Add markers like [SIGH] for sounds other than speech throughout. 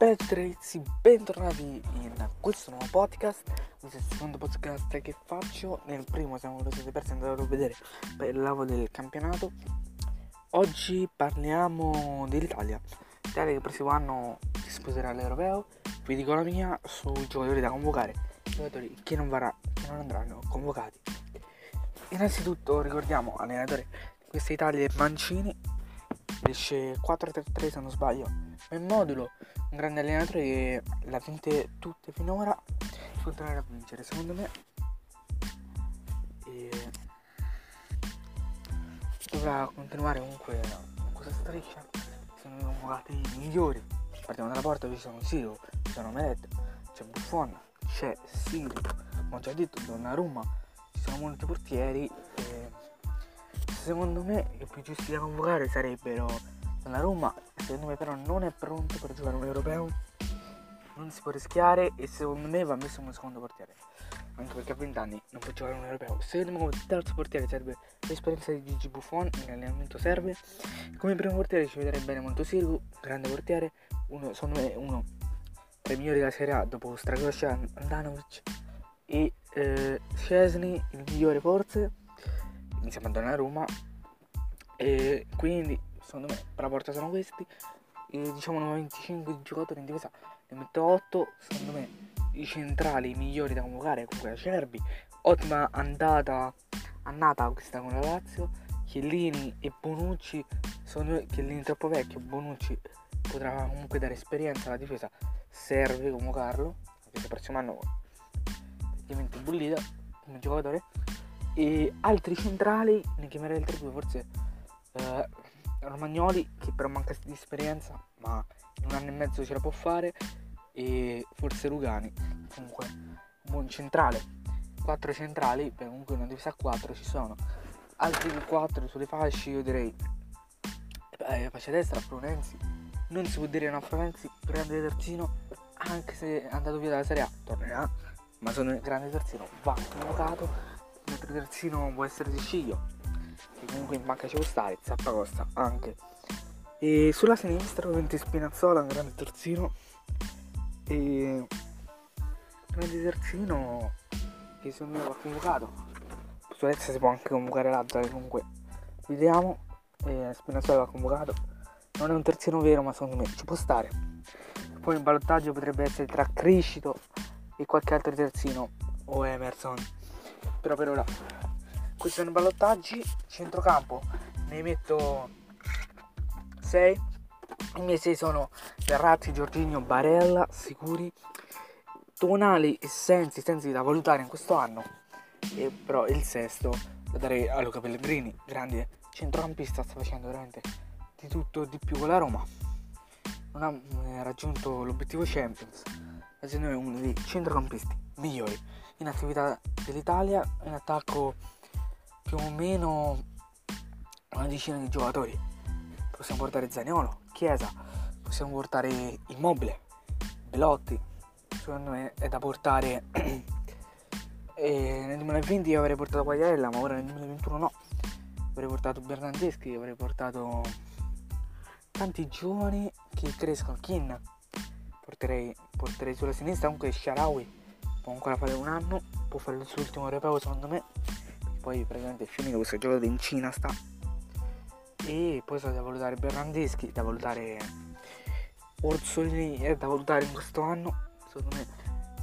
Aspetta bentornati in questo nuovo podcast. Questo è il secondo podcast che faccio. Nel primo siamo lo siete persi a vedere per il lavoro del campionato. Oggi parliamo dell'Italia. L'Italia che il prossimo anno si sposerà all'Europeo. Vi dico la mia sui giocatori da convocare. Giocatori che non, varrà, che non andranno convocati. Innanzitutto ricordiamo allenatore di questa Italia è Mancini Esce 4-3-3 se non sbaglio. Nel modulo un grande allenatore che l'ha vinte tutte finora. Continuerà a vincere secondo me. E dovrà continuare comunque con questa striscia. Sono convocati i migliori. Partiamo dalla porta ci sono Siro ci sono Meret c'è Buffon c'è Siro. Come ho già detto Donnarumma ci sono molti portieri secondo me i più giusti da convocare sarebbero la Roma secondo me però non è pronto per giocare un europeo. Non si può rischiare e secondo me va messo come secondo portiere. Anche perché a 20 anni non può giocare un europeo. Secondo me come terzo portiere serve l'esperienza di Gigi Buffon in allenamento serve. Come primo portiere ci vedrei bene molto Sirgu grande portiere uno, secondo me uno tra i migliori della Serie A dopo Stragoscia Andanovic e eh, Scesni il migliore forse insieme a Donnarumma e quindi secondo me per la porta sono questi. E diciamo 25 giocatori in difesa ne metto 8 secondo me i centrali migliori da convocare comunque Cerbi ottima andata annata questa con la Lazio. Chiellini e Bonucci me Chiellini troppo vecchio Bonucci potrà comunque dare esperienza alla difesa. Serve convocarlo. Se il prossimo anno diventa bollita come giocatore e altri centrali ne chiamerei altri due forse eh, Romagnoli che però manca di esperienza ma in un anno e mezzo ce la può fare e forse Rugani comunque un buon centrale. Quattro centrali per comunque una difesa a 4 ci sono. Altri 4 sulle fasce io direi eh, fascia destra Florenzi non si può dire no Florenzi grande terzino anche se è andato via dalla Serie A tornerà ma sono grande terzino va convocato terzino può essere Siciglio che comunque in banca ci può stare, Zappacosta anche. E sulla sinistra ovviamente Spinazzola, un grande terzino. E grande terzino che secondo me va convocato. Su destra si può anche convocare l'altra che comunque vediamo. E Spinazzola va convocato. Non è un terzino vero ma secondo me ci può stare. Poi il ballottaggio potrebbe essere tra Criscito e qualche altro terzino o Emerson. Però per ora questi sono i ballottaggi. Centrocampo ne metto 6. I miei 6 sono Verratti, Giorginio, Barella, sicuri. Tonali e Sensi, Sensi da valutare in questo anno. E però il sesto lo darei a Luca Pellegrini, grande centrocampista, sta facendo veramente di tutto di più con la Roma. Non ha eh, raggiunto l'obiettivo Champions, ma secondo me è uno dei centrocampisti migliori in attività dell'Italia, in attacco più o meno una decina di giocatori. Possiamo portare Zaniolo, Chiesa, possiamo portare Immobile, Belotti, secondo me è da portare. [CLEARS THROAT] nel 2020 io avrei portato Quagliarella, ma ora nel 2021 no. Avrei portato Bernardeschi, avrei portato tanti giovani che crescono. Kin porterei, porterei sulla sinistra, comunque Sharawi può ancora fare un anno, può fare il suo ultimo europeo secondo me. Poi praticamente è finito questo gioco in Cina sta. E poi sono da valutare Bernardeschi da valutare Orsolini è da valutare in questo anno secondo me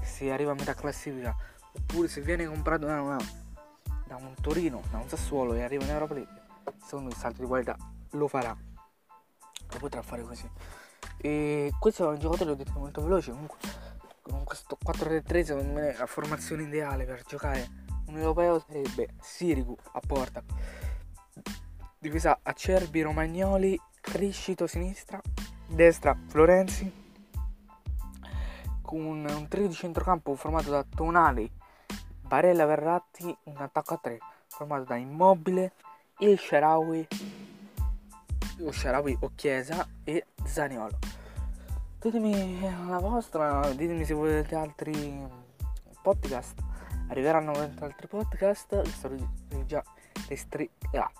se arriva a metà classifica. Oppure se viene comprato da, una, da un Torino da un Sassuolo e arriva in Europa League secondo me il salto di qualità lo farà. Lo potrà fare così. E questo è un giocatore l'ho detto molto veloce comunque con questo 4-3-3 secondo me la formazione ideale per giocare un europeo sarebbe Sirigu a porta, difesa Acerbi, Romagnoli, Criscito sinistra, destra Florenzi, con un trio di centrocampo formato da Tonali, Barella Verratti, un attacco a tre formato da Immobile, Il Sharawi, o Sharawi o Chiesa e Zaniolo. Ditemi la vostra, ditemi se volete altri podcast. Arriveranno altri podcast sto già restri- ah,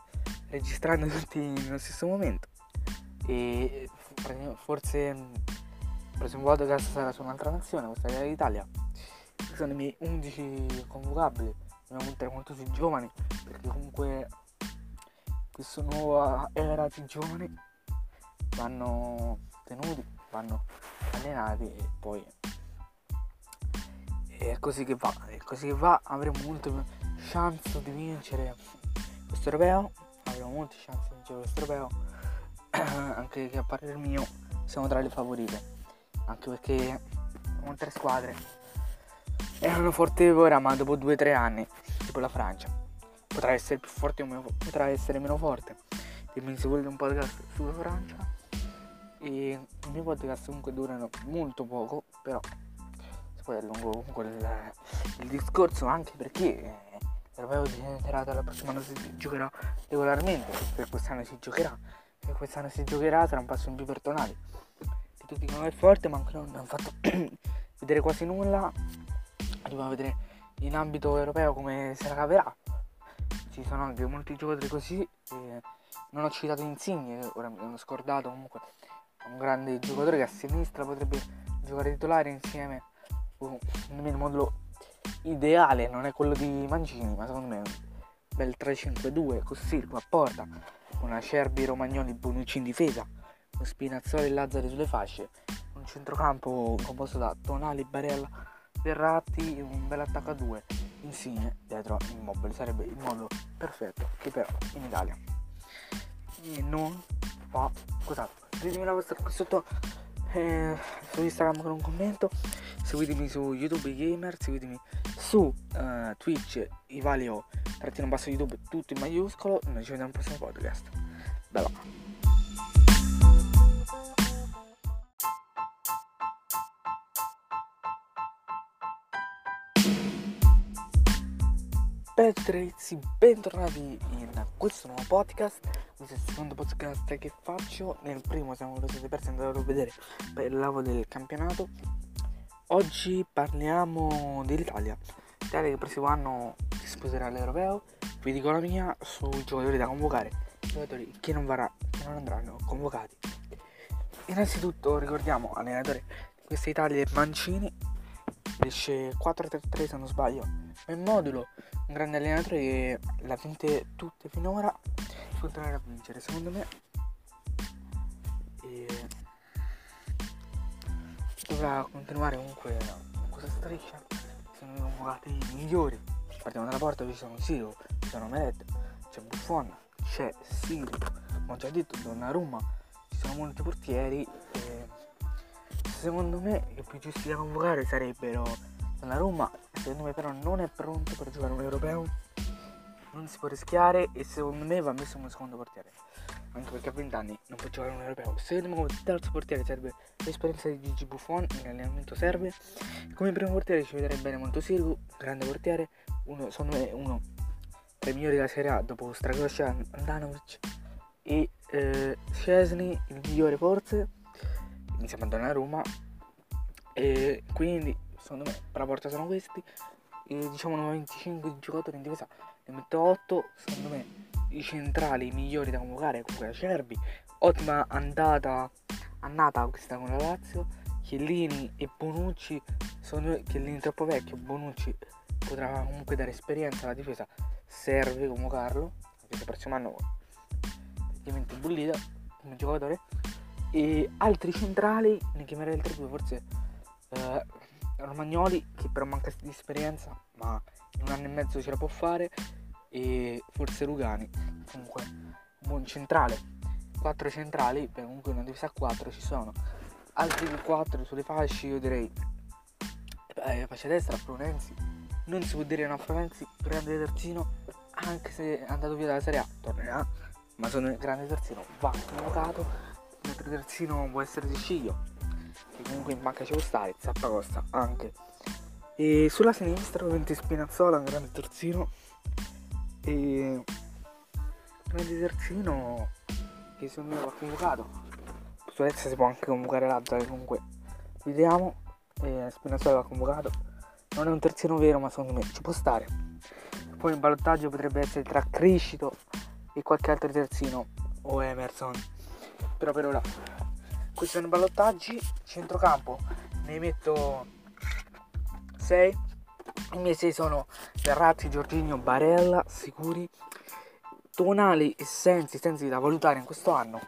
registrando tutti nello stesso momento. E forse il prossimo podcast sarà su un'altra nazione, questa è l'Italia. Questi sono i miei 11 convocabili, dobbiamo puntare molto sui giovani, perché comunque questa nuova era di giovani vanno tenuti, vanno allenati e poi è così che va, è così che va, avremo molte chance di vincere questo europeo, avremo molte chance di vincere questo europeo, [CLEARS THROAT] anche che a parere mio siamo tra le favorite, anche perché con tre squadre erano forti ora ma dopo 2-3 anni, tipo la Francia, potrà essere più forte o meno, potrà essere meno forte. Dimmi se volete un podcast sulla Francia e i miei podcast comunque durano molto poco, però poi allungo comunque il, il discorso anche perché l'Europeo diventerà dalla prossima anno si giocherà regolarmente, per quest'anno si giocherà, per quest'anno si giocherà sarà un passo in più per tonali. Che tutti dicono è forte ma ancora non hanno fatto [CLEARS THROAT] vedere quasi nulla. Dobbiamo vedere in ambito europeo come se la caverà. Ci sono anche molti giocatori così. non ho citato Insigne, ora mi sono scordato comunque un grande giocatore che a sinistra potrebbe giocare titolare insieme uh, il modulo ideale non è quello di Mancini, ma secondo me è un bel 3-5-2 con Sirco a porta, con Acerbi, Romagnoli, Bonucci in difesa, con Spinazzoli e Lazzari sulle fasce, un centrocampo composto da Tonali, Barella, Verratti, un bel attacco a due, Insigne dietro Immobile, sarebbe il modo perfetto che però in Italia e non fa cos'altro. Ditemi la vostra qui sotto eh, su Instagram con un commento seguitemi su YouTube Gamer, seguitemi su uh, Twitch Ivalio trattino basso YouTube tutto in maiuscolo. Noi ci vediamo al prossimo podcast. Bella. Ragazzi, bentornati in questo nuovo podcast. Questo è il secondo podcast che faccio. Nel primo siamo lo siete persi andato a vedere per il lavoro del campionato. Oggi parliamo dell'Italia. L'Italia che il prossimo anno si sposerà all'Europeo. Vi dico la mia sui giocatori da convocare, giocatori che non, varrà, che non andranno convocati. Innanzitutto ricordiamo allenatore di questa Italia è Mancini. Esce 4-3-3 se non sbaglio. Nel modulo, un grande allenatore che l'ha vinte tutte finora. Continuerà a vincere secondo me. E dovrà continuare comunque questa striscia. Sono convocati i migliori. Partiamo dalla porta ci sono Siro ci sono Meret c'è Buffon c'è Siro ma ho già detto Donnarumma ci sono molti portieri. E secondo me i più giusti da convocare sarebbero Donnarumma secondo me però non è pronto per giocare un europeo non si può rischiare e secondo me va messo come secondo portiere anche perché a 20 anni non può giocare un europeo. Secondo me come terzo portiere serve l'esperienza di Gigi Buffon, in allenamento serve. Come primo portiere ci vedrei bene molto Sirgu, grande portiere, uno, secondo me uno tra i migliori della Serie A dopo Stragoscia, Andanovic e eh, Scesni, il migliore forse, insieme a Donnarumma. E quindi secondo me per la porta sono questi. E, diciamo 25 giocatori in difesa, ne metto 8, secondo me i centrali migliori da convocare comunque Cerbi ottima andata annata questa con la Lazio Chiellini e Bonucci sono Chiellini troppo vecchio Bonucci potrà comunque dare esperienza alla difesa serve convocarlo se il prossimo anno effettivamente bollita come giocatore. E altri centrali ne chiamerei altri due forse eh, Romagnoli che però manca di esperienza ma un anno e mezzo ce la può fare e forse Rugani. Comunque, un buon centrale. Quattro centrali, comunque una difesa a 4 ci sono. Altri 4 sulle fasce, io direi eh, fascia destra, Florenzzi. Non si può dire no a Florenzzi, grande terzino, anche se è andato via dalla Serie A, tornerà. Ma sono il grande terzino, va convocato. L'altro terzino può essere Siciglio, che comunque in banca ci può stare, Zappacosta anche. E sulla sinistra, ovviamente Spinazzola, un grande terzino. E grande terzino che secondo me va convocato. Su destra si può anche convocare l'altra comunque vediamo. E Spinazzola va convocato. Non è un terzino vero ma secondo me ci può stare. Poi il ballottaggio potrebbe essere tra Criscito e qualche altro terzino o Emerson. Però per ora questi sono i ballottaggi. Centrocampo ne metto 6 i miei 6 sono Verratti, Giorginio, Barella sicuri. Tonali e Sensi Sensi da valutare in questo anno.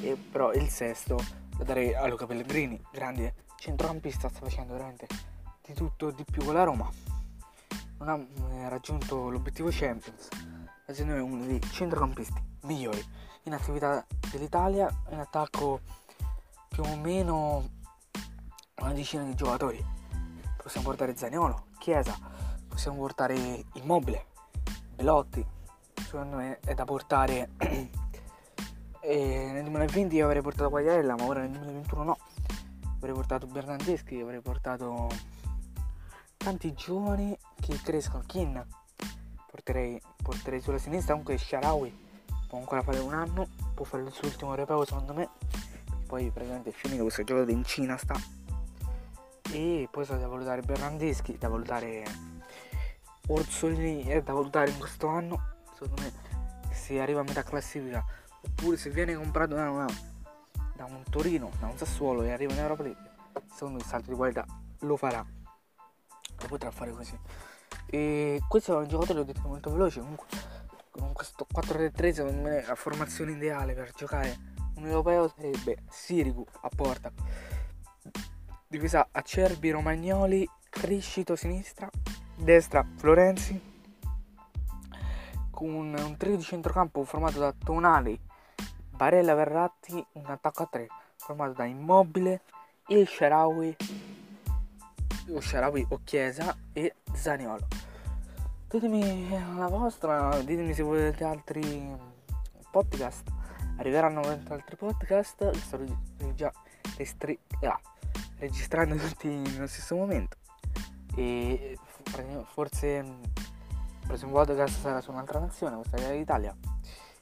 E però il sesto lo darei a Luca Pellegrini grande centrocampista sta facendo veramente di tutto di più con la Roma. Non ha eh, raggiunto l'obiettivo Champions essendo uno dei centrocampisti migliori in attività dell'Italia in attacco più o meno una decina di giocatori possiamo portare Zaniolo, Chiesa possiamo portare Immobile Belotti secondo me è da portare [CLEARS THROAT] e nel 2020 io avrei portato Quagliarella ma ora nel 2021 no avrei portato Bernardeschi avrei portato tanti giovani che crescono. Kin porterei, porterei sulla sinistra, comunque Sharawi può ancora fare un anno, può fare il suo ultimo europeo secondo me. Poi praticamente è finito questo gioco in Cina sta. E poi sono da valutare Bernardeschi, da valutare Orsolini è da valutare in questo anno. Secondo me se arriva a metà classifica oppure se viene comprato da, una, da un Torino, da un Sassuolo e arriva in Europa League, secondo me il salto di qualità lo farà lo potrà fare così. E questo è un giocatore, l'ho detto, molto veloce. Comunque, con questo 4-3-3, secondo me, la formazione ideale per giocare un europeo sarebbe Sirigu a porta, difesa Acerbi, Romagnoli, Criscito sinistra, destra Florenzi, con un trio di centrocampo formato da Tonali, Barella Verratti, un attacco a 3 formato da Immobile, Il Sharawi o Sharawi o Chiesa e Zaniolo. Ditemi la vostra, ditemi se volete altri podcast. Arriveranno altri podcast che sto già restri- ah, registrando tutti nello stesso momento. E forse il prossimo podcast sarà su un'altra nazione, questa è l'Italia.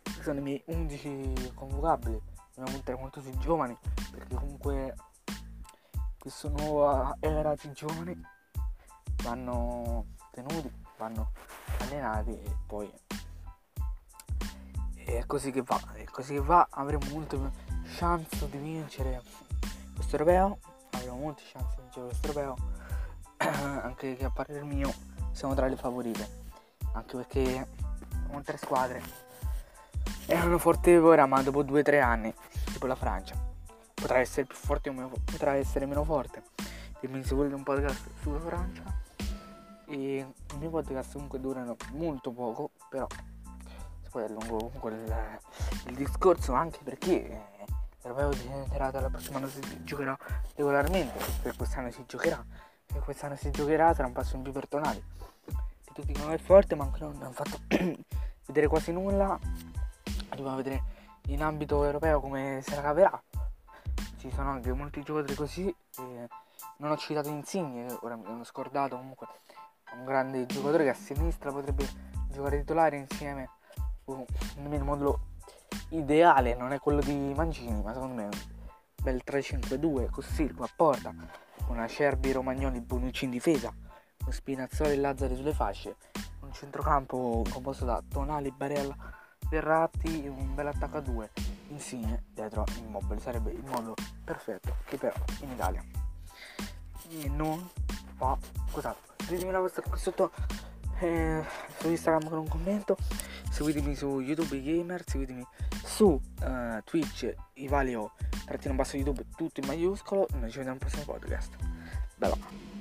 Questi sono i miei 11 convocabili. Dobbiamo puntare molto sui giovani perché comunque questa nuova era di giovani vanno tenuti, vanno allenati e poi è così che va, è così che va, avremo molte chance di vincere questo europeo, avremo molte chance di vincere questo europeo, [CLEARS THROAT] anche che a parere mio siamo tra le favorite, anche perché con tre squadre erano forti ora ma dopo 2-3 anni, tipo la Francia potrà essere più forte o meno, potrà essere meno forte. Dimmi se volete un podcast sulla Francia. E i miei podcast comunque durano molto poco, però se poi allungo comunque il, il discorso anche perché l'Europeo diventerà dalla prossima anno si giocherà regolarmente, per quest'anno si giocherà, e quest'anno si giocherà sarà un passo in più per tonali. Che tutti dicono è forte ma ancora non hanno fatto [CLEARS THROAT] vedere quasi nulla. Dobbiamo vedere in ambito europeo come se la caverà ci sono anche molti giocatori così. Non ho citato Insigne, ora mi sono scordato comunque. Un grande giocatore che a sinistra potrebbe giocare titolare insieme. Uh, nel modulo ideale, non è quello di Mancini, ma secondo me è un bel 3-5-2 con Sirco a porta, con Acerbi, Romagnoli, Bonucci in difesa, con Spinazzoli e Lazzari sulle fasce, un centrocampo composto da Tonali, Barella, Verratti, un bel attacco a due Insigne dietro Immobile. Sarebbe il modo perfetto che però in Italia. E non fa scusate ditemi la vostra qui sotto eh, su Instagram con un commento seguitemi su YouTube Gamer seguitemi su uh, Twitch Ivalio trattino basso YouTube tutto in maiuscolo noi ci vediamo al prossimo podcast. Bella